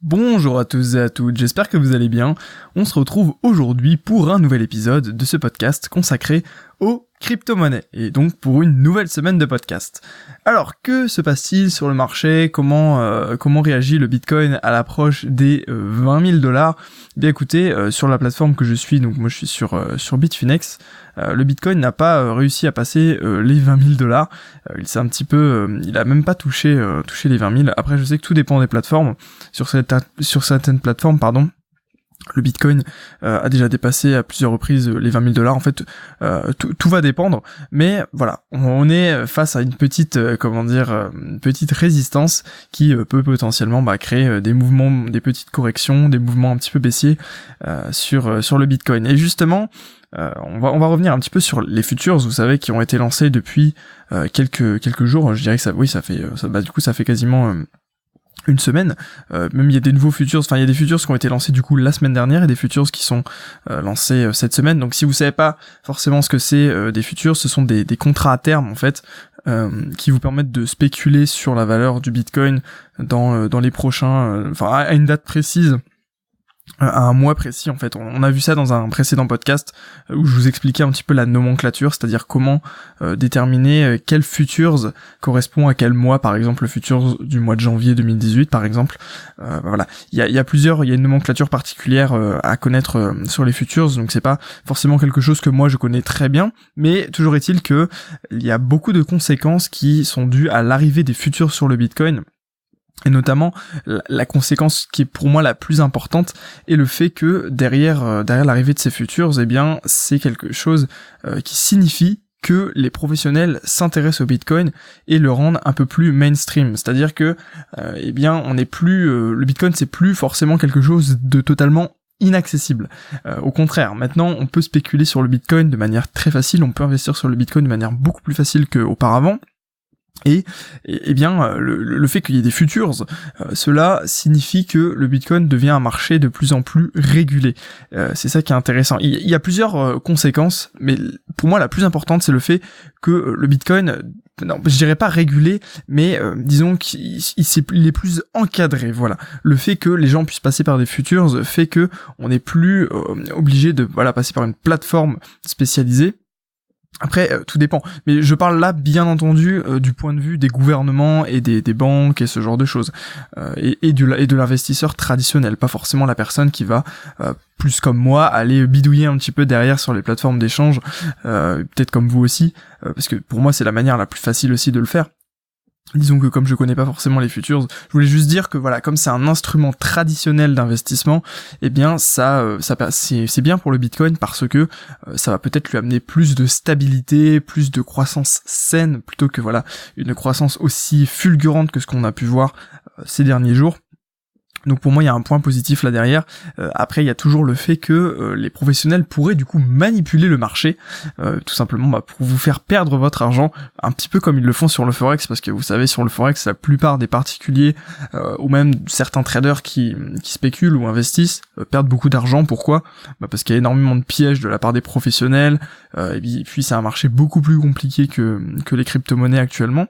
Bonjour à tous et à toutes, j'espère que vous allez bien. On se retrouve aujourd'hui pour un nouvel épisode de ce podcast consacré aux crypto-monnaies et donc pour une nouvelle semaine de podcast. Alors que se passe-t-il sur le marché? Comment euh, comment réagit le Bitcoin à l'approche des 20 000 dollars? Bien écoutez, euh, sur la plateforme que je suis, donc moi je suis sur euh, sur Bitfinex, le Bitcoin n'a pas réussi à passer les 20 000 dollars. il s'est un petit peu, il a même pas touché touché les 20 000. Après je sais que tout dépend des plateformes. Sur cette sur certaines plateformes, pardon, le Bitcoin euh, a déjà dépassé à plusieurs reprises les 20 000 dollars. En fait, euh, tout, va dépendre. Mais voilà, on, est face à une petite, euh, comment dire, une petite résistance qui peut potentiellement bah, créer des mouvements, des petites corrections, des mouvements un petit peu baissiers sur sur le Bitcoin. Et justement, on va on va revenir un petit peu sur les futures, vous savez, qui ont été lancés depuis quelques quelques jours. Je dirais que ça, oui, ça fait, bah, du coup, ça fait quasiment une semaine. Euh, même il y a des nouveaux futures, enfin il y a des futures qui ont été lancés du coup la semaine dernière et des futures qui sont euh, lancés euh, cette semaine. Donc si vous savez pas forcément ce que c'est des futures, ce sont des, des, contrats à terme en fait qui vous permettent de spéculer sur la valeur du Bitcoin dans dans les prochains, enfin à une date précise à un mois précis en fait. On a vu ça dans un précédent podcast euh, où je vous expliquais un petit peu la nomenclature, c'est-à-dire comment euh, déterminer euh, quel futures correspond à quel mois, par exemple le futures du mois de janvier 2018 par exemple. voilà, il y a, y a, plusieurs, il y a une nomenclature particulière à connaître sur les futures, donc c'est pas forcément quelque chose que moi je connais très bien, mais toujours est-il que il y a beaucoup de conséquences qui sont dues à l'arrivée des futures sur le Bitcoin et notamment la conséquence qui est pour moi la plus importante est le fait que derrière euh, derrière l'arrivée de ces futures, eh bien c'est quelque chose euh, qui signifie que les professionnels s'intéressent au Bitcoin et le rendent un peu plus mainstream. C'est-à-dire que, euh, eh bien, on n'est plus, le Bitcoin c'est plus forcément quelque chose de totalement inaccessible. au contraire, maintenant on peut spéculer sur le Bitcoin de manière très facile, on peut investir sur le Bitcoin de manière beaucoup plus facile qu'auparavant. Et, eh bien, euh, le, fait qu'il y ait des futures, euh, cela signifie que le Bitcoin devient un marché de plus en plus régulé. Euh, c'est ça qui est intéressant. Il, y a plusieurs conséquences, mais pour moi la plus importante, c'est le fait que le Bitcoin, non, je dirais pas régulé, mais disons qu'il est plus encadré. Voilà, le fait que les gens puissent passer par des futures fait que on n'est plus obligé de voilà passer par une plateforme spécialisée après, euh, tout dépend. Mais je parle là, bien entendu, euh, du point de vue des gouvernements et des, banques et ce genre de choses. Euh, et, et de l'investisseur traditionnel, pas forcément la personne qui va, plus comme moi, aller bidouiller un petit peu derrière sur les plateformes d'échange, peut-être comme vous aussi, parce que pour moi c'est la manière la plus facile aussi de le faire. Disons que comme je connais pas forcément les futures, je voulais juste dire que voilà, comme c'est un instrument traditionnel d'investissement, eh bien ça, euh, ça c'est bien pour le Bitcoin parce que euh, ça va peut-être lui amener plus de stabilité, plus de croissance saine plutôt que voilà une croissance aussi fulgurante que ce qu'on a pu voir euh, ces derniers jours. Donc pour moi, il y a un point positif là derrière. Euh, après, il y a toujours le fait que euh, les professionnels pourraient du coup manipuler le marché, euh, tout simplement bah, pour vous faire perdre votre argent, un petit peu comme ils le font sur le forex, parce que vous savez sur le forex, la plupart des particuliers ou même certains traders qui, qui spéculent ou investissent perdent beaucoup d'argent. Pourquoi? Bah, Parce qu'il y a énormément de pièges de la part des professionnels, et puis c'est un marché beaucoup plus compliqué que, que les crypto-monnaies actuellement.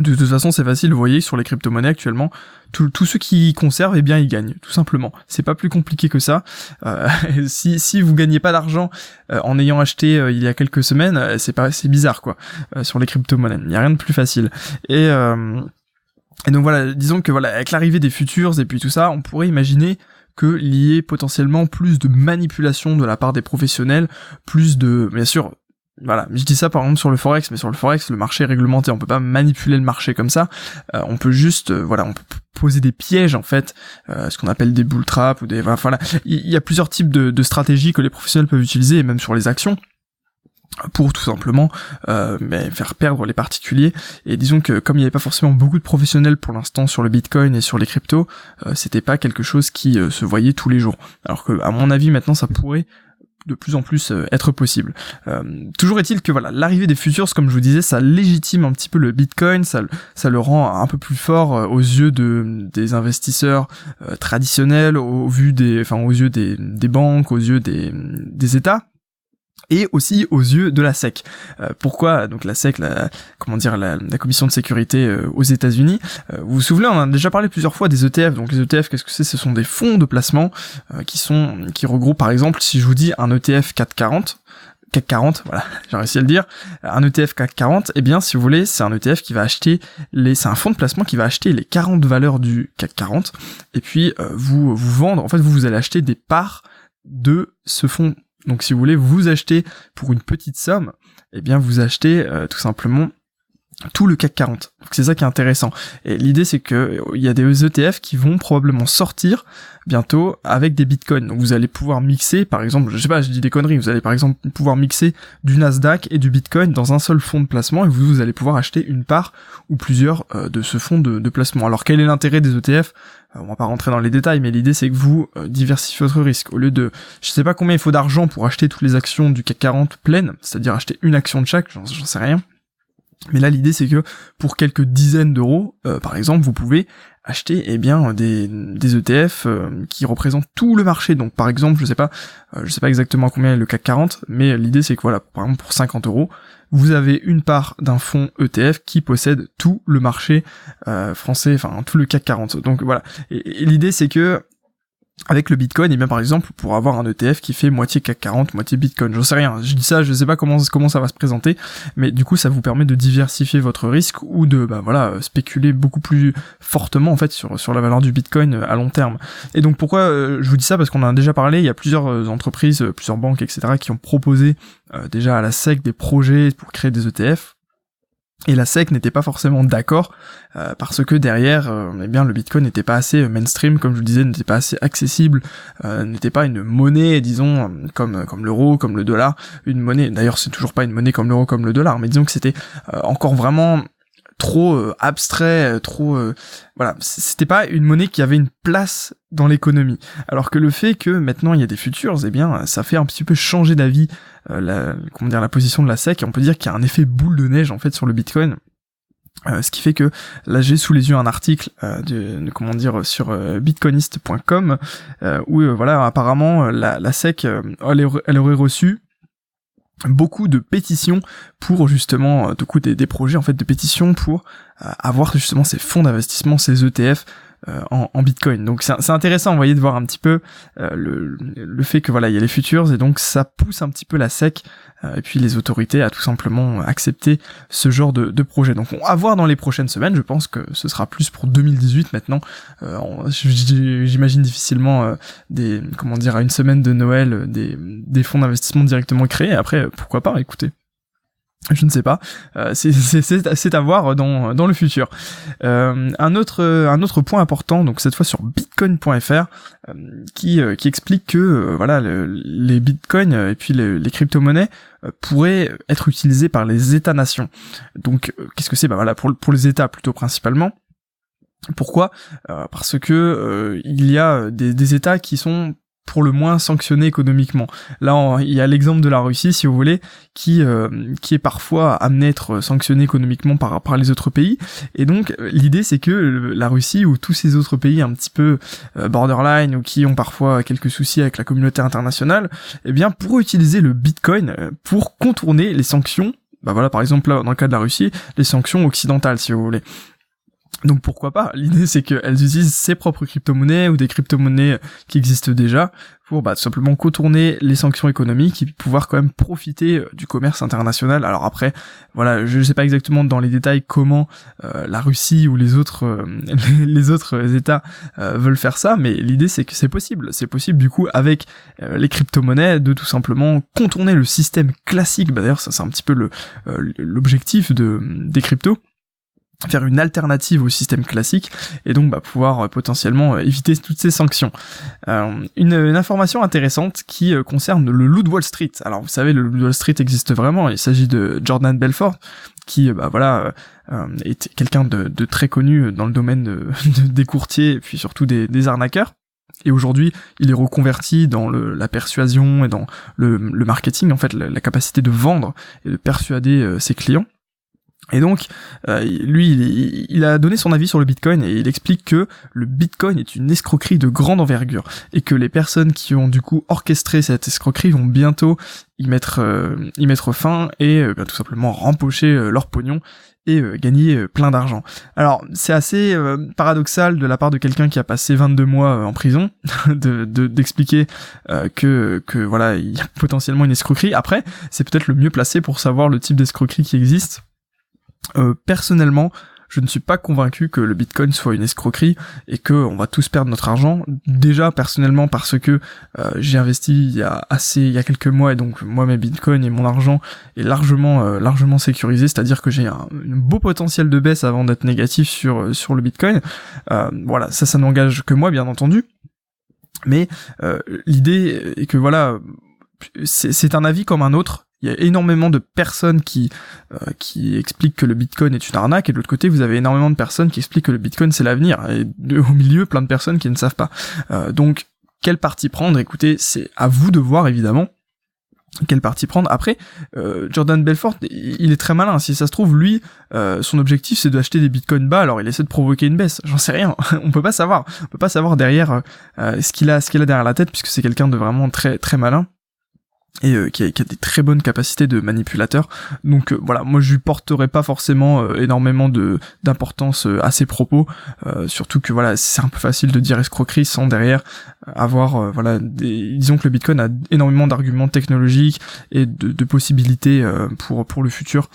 De toute façon, c'est facile, vous voyez, sur les crypto-monnaies actuellement, tous ceux qui conservent, eh bien, ils gagnent, tout simplement. C'est pas plus compliqué que ça. Euh, si, si vous gagnez pas d'argent euh, en ayant acheté euh, il y a quelques semaines, c'est pas, c'est bizarre, quoi, sur les crypto-monnaies. Il y a rien de plus facile. Et, et donc voilà, disons que voilà, avec l'arrivée des futures et puis tout ça, on pourrait imaginer que y potentiellement plus de manipulation de la part des professionnels, plus de, bien sûr, voilà, je dis ça par exemple sur le forex, mais sur le forex, le marché est réglementé, on peut pas manipuler le marché comme ça. Euh, on peut juste, euh, voilà, on peut poser des pièges en fait, euh, ce qu'on appelle des bull traps ou des, voilà, il y, a plusieurs types de, stratégies que les professionnels peuvent utiliser, et même sur les actions pour tout simplement faire perdre les particuliers. Et disons que comme il n'y avait pas forcément beaucoup de professionnels pour l'instant sur le bitcoin et sur les cryptos c'était pas quelque chose qui se voyait tous les jours. Alors que à mon avis maintenant ça pourrait de plus en plus euh, être possible. Euh, toujours est-il que voilà, l'arrivée des futures, comme je vous disais, ça légitime un petit peu le Bitcoin, ça, ça le rend un peu plus fort euh, aux yeux de des investisseurs traditionnels, au vu des, enfin aux yeux des, des banques, aux yeux des, des États. Et aussi aux yeux de la SEC. Euh, pourquoi donc la SEC, la, comment dire, la, commission de sécurité euh, aux États-Unis? Euh, Vous vous souvenez, on a déjà parlé plusieurs fois des ETF. Donc les ETF, qu'est-ce que c'est? Ce sont des fonds de placement qui sont qui regroupent, par exemple, si je vous dis un ETF 440, CAC 40, voilà, j'ai réussi à le dire, un ETF CAC 40, eh bien, si vous voulez, c'est un ETF qui va acheter les, c'est un fonds de placement qui va acheter les 40 valeurs du CAC 40, et puis vous vous vendre, en fait, vous vous allez acheter des parts de ce fonds donc si vous voulez vous acheter pour une petite somme, eh bien vous achetez euh, tout simplement tout le CAC 40. C'est ça qui est intéressant. Et l'idée c'est que euh, il y a des ETF qui vont probablement sortir bientôt avec des bitcoins. Donc vous allez pouvoir mixer, par exemple, je sais pas, je dis des conneries, vous allez par exemple pouvoir mixer du Nasdaq et du bitcoin dans un seul fonds de placement et vous, allez pouvoir acheter une part ou plusieurs euh, de ce fonds de, de placement. Alors quel est l'intérêt des ETF euh, on va pas rentrer dans les détails, mais l'idée c'est que vous diversifiez votre risque. Au lieu de, je sais pas combien il faut d'argent pour acheter toutes les actions du CAC 40 pleines, c'est-à-dire acheter une action de chaque, j'en sais rien. Mais là, l'idée, c'est que pour quelques dizaines d'euros, euh, par exemple, vous pouvez acheter eh bien des, des ETF qui représentent tout le marché. Donc, par exemple, je sais pas, je sais pas exactement combien est le CAC 40, mais l'idée, c'est que voilà, par exemple, pour 50 euros, vous avez une part d'un fonds ETF qui possède tout le marché euh, français, enfin tout le CAC 40. Donc voilà. Et, l'idée c'est que avec le Bitcoin, et bien par exemple, pour avoir un ETF qui fait moitié CAC 40, moitié Bitcoin, j'en sais rien. Je dis ça, je sais pas comment ça va se présenter, mais du coup, ça vous permet de diversifier votre risque ou de bah voilà spéculer beaucoup plus fortement en fait sur sur la valeur du Bitcoin euh, à long terme. Et donc pourquoi euh, je vous dis ça? Parce qu'on en a déjà parlé. Il y a plusieurs entreprises, plusieurs banques, etc. qui ont proposé euh, déjà à la SEC des projets pour créer des ETF. Et la SEC n'était pas forcément d'accord euh, parce que derrière, euh, eh bien, le Bitcoin n'était pas assez mainstream, comme je vous disais, n'était pas assez accessible, n'était pas une monnaie, disons, comme comme l'euro, comme le dollar, une monnaie. D'ailleurs, c'est toujours pas une monnaie comme l'euro, comme le dollar, mais disons que c'était encore vraiment trop euh, abstrait, euh, trop euh, voilà, c'était pas une monnaie qui avait une place dans l'économie. Alors que le fait que maintenant il y a des futurs, eh bien ça fait un petit peu changer d'avis la comment dire la position de la SEC on peut dire qu'il y a un effet boule de neige en fait sur le Bitcoin. ce qui fait que là j'ai sous les yeux un article de, comment dire sur bitcoinist.com où voilà apparemment la, SEC elle aurait reçu beaucoup de pétitions pour justement euh, du coup des, projets en fait de pétitions pour euh, avoir justement ces fonds d'investissement ces ETF en, en, Bitcoin. Donc c'est intéressant, vous voyez, de voir un petit peu euh, le, fait que voilà, il y a les futures et donc ça pousse un petit peu la SEC euh, et puis les autorités à tout simplement accepter ce genre de, projet. Donc on va voir dans les prochaines semaines. Je pense que ce sera plus pour 2018 maintenant. J'imagine difficilement des comment dire à une semaine de Noël des, des fonds d'investissement directement créés. Après, pourquoi pas Écoutez. Je ne sais pas, euh, c'est à voir dans, dans le futur. Euh, un autre un autre point important, donc cette fois sur Bitcoin.fr, euh, qui qui explique que voilà les Bitcoins et puis les, les crypto-monnaies pourraient être utilisés par les États-nations. Donc qu'est-ce que c'est? Bah voilà pour pour les États plutôt principalement. Pourquoi? Parce que il y a des, des États qui sont pour le moins sanctionné économiquement. Là, il y a l'exemple de la Russie, si vous voulez, qui euh, qui est parfois amené à être sanctionné économiquement par par les autres pays. Et donc, l'idée, c'est que la Russie ou tous ces autres pays un petit peu euh, borderline ou qui ont parfois quelques soucis avec la communauté internationale, eh bien, pourraient utiliser le Bitcoin euh, pour contourner les sanctions. Bah voilà, par exemple, là, dans le cas de la Russie, les sanctions occidentales, si vous voulez. Donc pourquoi pas? L'idée c'est qu'elles utilisent ses propres crypto-monnaies ou des crypto-monnaies qui existent déjà pour bah, tout simplement contourner les sanctions économiques et pouvoir quand même profiter euh, du commerce international. Alors après, voilà, je ne sais pas exactement dans les détails comment euh, la Russie ou les autres euh, les autres États veulent faire ça, mais l'idée c'est que c'est possible. C'est possible du coup avec les crypto-monnaies de tout simplement contourner le système classique. Bah, d'ailleurs, ça c'est un petit peu l'objectif de des cryptos faire une alternative au système classique et donc bah, pouvoir euh, potentiellement euh, éviter toutes ces sanctions. Euh, une, information intéressante qui concerne le loup de Wall Street. Alors vous savez, le loup de Wall Street existe vraiment. Il s'agit de Jordan Belfort qui bah voilà est quelqu'un de, de, très connu dans le domaine de, des courtiers et puis surtout des, des arnaqueurs. Et aujourd'hui, il est reconverti dans le, la persuasion et dans le, le marketing, en fait, la, capacité de vendre et de persuader ses clients. Et donc, euh, lui, il, il, a donné son avis sur le Bitcoin et il explique que le Bitcoin est une escroquerie de grande envergure et que les personnes qui ont du coup orchestré cette escroquerie vont bientôt y mettre, euh, y mettre fin et euh, bah, tout simplement rempocher leur pognon et gagner plein d'argent. Alors c'est assez paradoxal de la part de quelqu'un qui a passé 22 mois en prison de d'expliquer que que voilà il y a potentiellement une escroquerie. Après c'est peut-être le mieux placé pour savoir le type d'escroquerie qui existe euh, personnellement, je ne suis pas convaincu que le Bitcoin soit une escroquerie et que on va tous perdre notre argent. Déjà personnellement parce que euh, j'ai investi il y a assez il y a quelques mois et donc moi mes Bitcoins et mon argent est largement euh, largement sécurisé, c'est-à-dire que j'ai un, beau potentiel de baisse avant d'être négatif sur sur le Bitcoin. voilà, ça ça n'engage que moi bien entendu. Mais l'idée est que voilà, c'est un avis comme un autre il y a énormément de personnes qui euh, qui expliquent que le Bitcoin est une arnaque et de l'autre côté vous avez énormément de personnes qui expliquent que le Bitcoin c'est l'avenir et au milieu plein de personnes qui ne savent pas. Euh, donc quelle partie prendre? Écoutez, c'est à vous de voir évidemment quelle partie prendre. Après, euh, Jordan Belfort, il est très malin. Si ça se trouve, lui, son objectif c'est d'acheter des bitcoins bas. Alors il essaie de provoquer une baisse. J'en sais rien. on peut pas savoir. On peut pas savoir derrière ce qu'il a, ce qu'il a derrière la tête, puisque c'est quelqu'un de vraiment très très malin et euh, qui, a, qui, a, des très bonnes capacités de manipulateur. Donc euh, voilà, moi je lui porterai pas forcément euh, énormément de d'importance à ses propos, surtout que voilà c'est un peu facile de dire escroquerie sans derrière avoir voilà des, disons que le Bitcoin a énormément d'arguments technologiques et de, de possibilités pour pour le futur.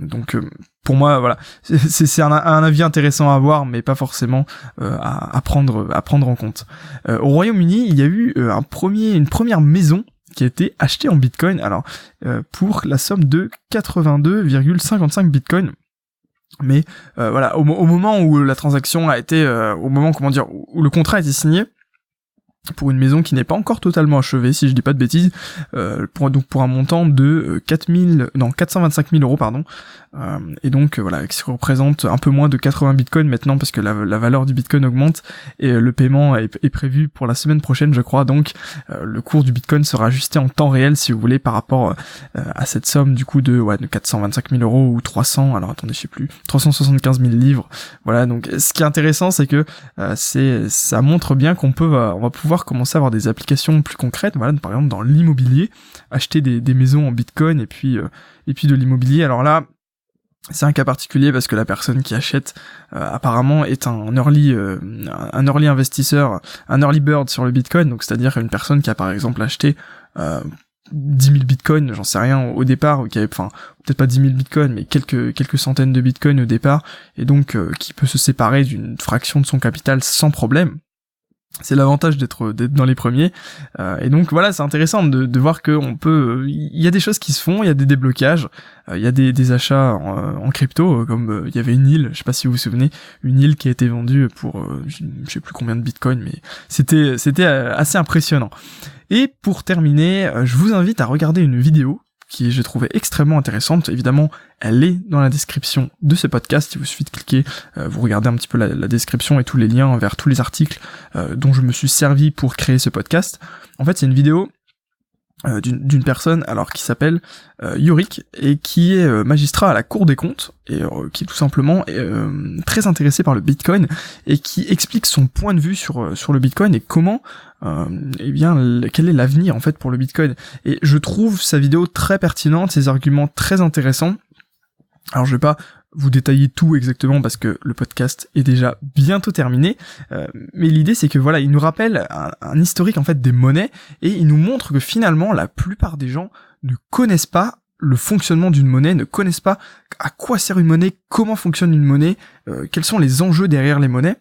donc pour moi voilà c'est un, un, avis intéressant à avoir mais pas forcément à, à, prendre à prendre en compte. au Royaume-Uni il y a eu un premier une première maison qui a été acheté en Bitcoin, alors euh, pour la somme de 82,55 Bitcoin. Mais euh, voilà, au, moment où la transaction a été, euh, au moment comment dire, où le contrat a été signé, pour une maison qui n'est pas encore totalement achevée, si je dis pas de bêtises, euh, pour, donc pour un montant de 4000, non 425 000 euros pardon, euh, et donc euh, voilà, qui représente un peu moins de 80 bitcoins maintenant parce que la, valeur du bitcoin augmente et le paiement est, prévu pour la semaine prochaine je crois, donc le cours du bitcoin sera ajusté en temps réel si vous voulez par rapport à cette somme du coup de, ouais, de 425 000 euros ou 300, alors attendez je sais plus, 375 000 livres, voilà donc ce qui est intéressant c'est que c'est ça montre bien qu'on peut, on va pouvoir commencer à avoir des applications plus concrètes, voilà, par exemple dans l'immobilier, acheter des, maisons en Bitcoin et puis euh, et puis de l'immobilier. Alors là, c'est un cas particulier parce que la personne qui achète euh, apparemment est un early euh, un early investisseur, un early bird sur le Bitcoin, donc c'est-à-dire une personne qui a par exemple acheté 10 000 bitcoins, j'en sais rien au départ, qui enfin peut-être pas 10 000 bitcoins, mais quelques quelques centaines de bitcoins au départ, et donc qui peut se séparer d'une fraction de son capital sans problème c'est l'avantage d'être dans les premiers. Euh, et donc voilà c'est intéressant de, voir que on peut il y a des choses qui se font il y a des déblocages euh, il y a des, achats en, crypto comme il y avait une île je sais pas si vous vous souvenez une île qui a été vendue pour je sais plus combien de bitcoins mais c'était assez impressionnant. Et pour terminer je vous invite à regarder une vidéo qui j'ai trouvé extrêmement intéressante. Évidemment, elle est dans la description de ce podcast. Il vous suffit de cliquer, euh, vous regardez un petit peu la, description et tous les liens vers tous les articles euh, dont je me suis servi pour créer ce podcast. En fait, c'est une vidéo euh, d'une personne alors qui s'appelle euh, Yorick et qui est euh, magistrat à la Cour des comptes et qui est tout simplement très intéressé par le Bitcoin et qui explique son point de vue sur sur le Bitcoin et comment eh bien quel est l'avenir en fait pour le Bitcoin. Et je trouve sa vidéo très pertinente ses arguments très intéressants. Alors je vais pas vous détailler tout exactement parce que le podcast est déjà bientôt terminé. Euh, mais l'idée c'est que voilà, il nous rappelle un, historique en fait des monnaies et il nous montre que finalement la plupart des gens ne connaissent pas le fonctionnement d'une monnaie, ne connaissent pas à quoi sert une monnaie, comment fonctionne une monnaie, euh, quels sont les enjeux derrière les monnaies.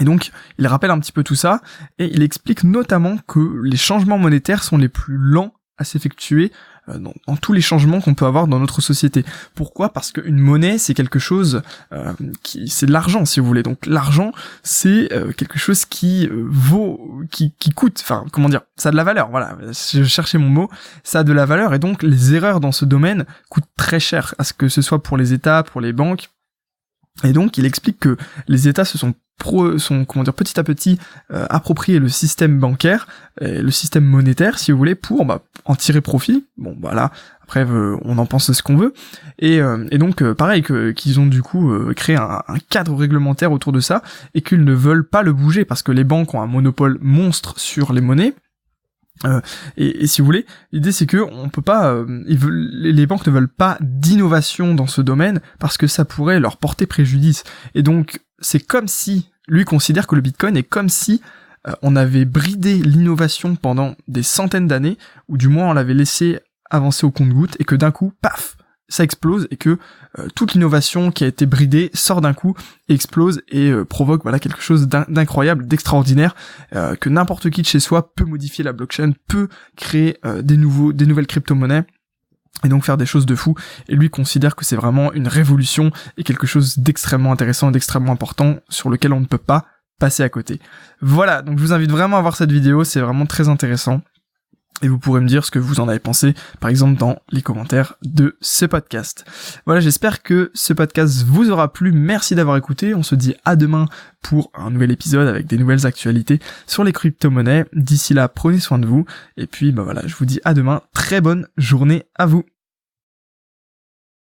Et donc, il rappelle un petit peu tout ça, et il explique notamment que les changements monétaires sont les plus lents à s'effectuer euh, dans, tous les changements qu'on peut avoir dans notre société. Pourquoi? Parce qu'une monnaie, c'est quelque chose euh, qui, c'est de l'argent, si vous voulez. Donc l'argent, c'est euh, quelque chose qui vaut, qui, qui coûte. Enfin, comment dire? Ça a de la valeur. Voilà. Je cherchais mon mot. Ça a de la valeur et donc les erreurs dans ce domaine coûtent très cher. À ce que ce soit pour les États, pour les banques. Et donc, il explique que les États se sont pro, sont comment dire petit à petit euh, le système bancaire, le système monétaire si vous voulez pour bah, en tirer profit. Bon voilà, après euh, on en pense ce qu'on veut et, euh, et donc pareil que qu'ils ont du coup créé un, cadre réglementaire autour de ça et qu'ils ne veulent pas le bouger parce que les banques ont un monopole monstre sur les monnaies euh, et, si vous voulez, l'idée c'est que on peut pas, euh, ils veulent, les banques ne veulent pas d'innovation dans ce domaine parce que ça pourrait leur porter préjudice. Et donc c'est comme si lui considère que le Bitcoin est comme si euh, on avait bridé l'innovation pendant des centaines d'années, ou du moins on l'avait laissé avancer au compte-goutte et que d'un coup, paf, ça explose et que euh, toute l'innovation qui a été bridée sort d'un coup, explose et euh, provoque voilà quelque chose d'incroyable, d'extraordinaire que n'importe qui de chez soi peut modifier la blockchain, peut créer des nouveaux des nouvelles crypto-monnaies et donc faire des choses de fou. Et lui considère que c'est vraiment une révolution et quelque chose d'extrêmement intéressant et d'extrêmement important sur lequel on ne peut pas passer à côté. Voilà, donc je vous invite vraiment à voir cette vidéo, c'est vraiment très intéressant et vous pourrez me dire ce que vous en avez pensé, par exemple dans les commentaires de ce podcast. Voilà, j'espère que ce podcast vous aura plu. Merci d'avoir écouté. On se dit à demain pour un nouvel épisode avec des nouvelles actualités sur les crypto-monnaies. D'ici là, prenez soin de vous. Et puis, bah voilà, je vous dis à demain. Très bonne journée à vous.